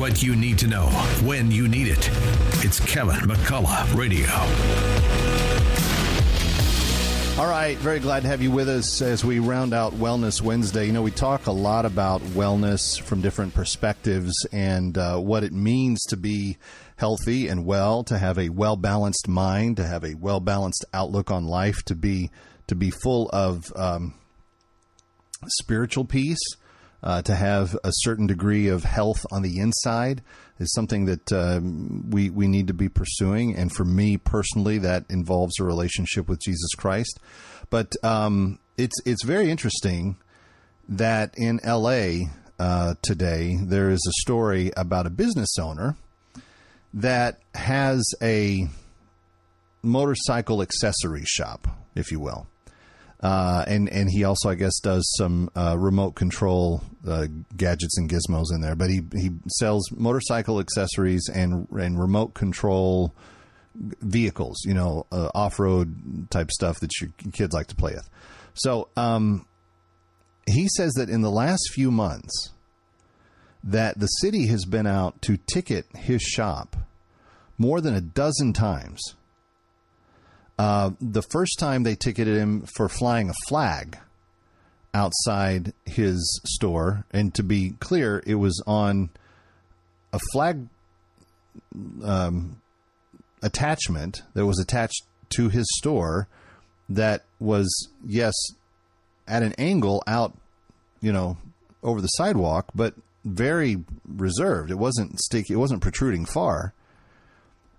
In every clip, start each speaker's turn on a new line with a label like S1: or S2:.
S1: what you need to know when you need it. It's Kevin McCullough Radio.
S2: All right, very glad to have you with us as we round out Wellness Wednesday. You know, we talk a lot about wellness from different perspectives and uh, what it means to be healthy and well, to have a well balanced mind, to have a well balanced outlook on life, to be to be full of um, spiritual peace, uh, to have a certain degree of health on the inside is something that uh, we we need to be pursuing. And for me personally, that involves a relationship with Jesus Christ. But um, it's it's very interesting that in L.A. Uh, today there is a story about a business owner that has a motorcycle accessory shop, if you will. Uh, and and he also, I guess, does some uh, remote control uh, gadgets and gizmos in there. But he he sells motorcycle accessories and and remote control vehicles, you know, uh, off road type stuff that your kids like to play with. So um, he says that in the last few months, that the city has been out to ticket his shop more than a dozen times uh, the first time they ticketed him for flying a flag outside his store, and to be clear, it was on a flag um, attachment that was attached to his store that was, yes, at an angle out, you know, over the sidewalk, but very reserved. It wasn't sticky. It wasn't protruding far,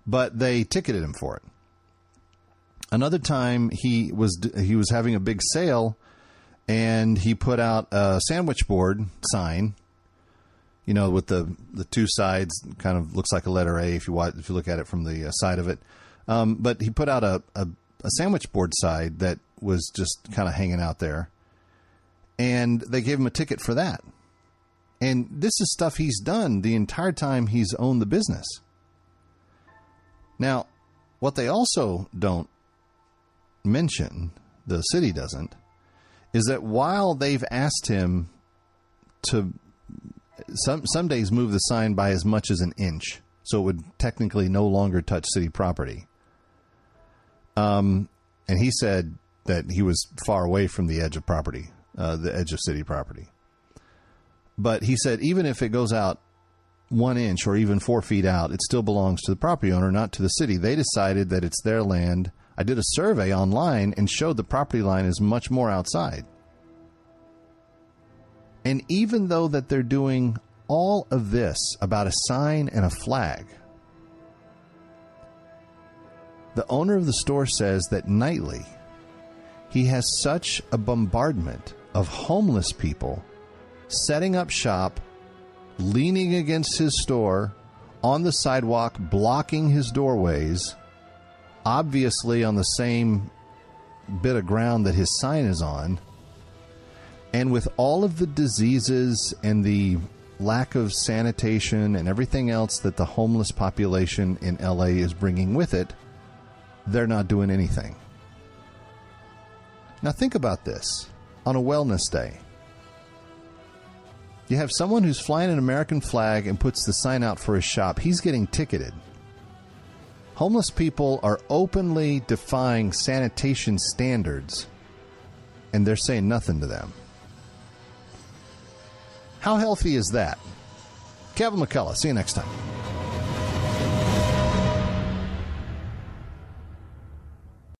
S2: but they ticketed him for it. Another time he was he was having a big sale, and he put out a sandwich board sign. You know, with the the two sides, kind of looks like a letter A if you watch, if you look at it from the uh, side of it. Um, but he put out a, a, a sandwich board side that was just kind of hanging out there, and they gave him a ticket for that. And this is stuff he's done the entire time he's owned the business. Now, what they also don't mention, the city doesn't, is that while they've asked him to some some days move the sign by as much as an inch, so it would technically no longer touch city property. Um, and he said that he was far away from the edge of property, uh, the edge of city property. But he said even if it goes out one inch or even four feet out, it still belongs to the property owner, not to the city. They decided that it's their land I did a survey online and showed the property line is much more outside. And even though that they're doing all of this about a sign and a flag, the owner of the store says that nightly he has such a bombardment of homeless people setting up shop, leaning against his store, on the sidewalk, blocking his doorways obviously on the same bit of ground that his sign is on. And with all of the diseases and the lack of sanitation and everything else that the homeless population in LA is bringing with it, they're not doing anything. Now, think about this on a wellness day. You have someone who's flying an American flag and puts the sign out for his shop. He's getting ticketed. Homeless people are openly defying sanitation standards, and they're saying nothing to them. How healthy is that? Kevin McCullough. See you next time.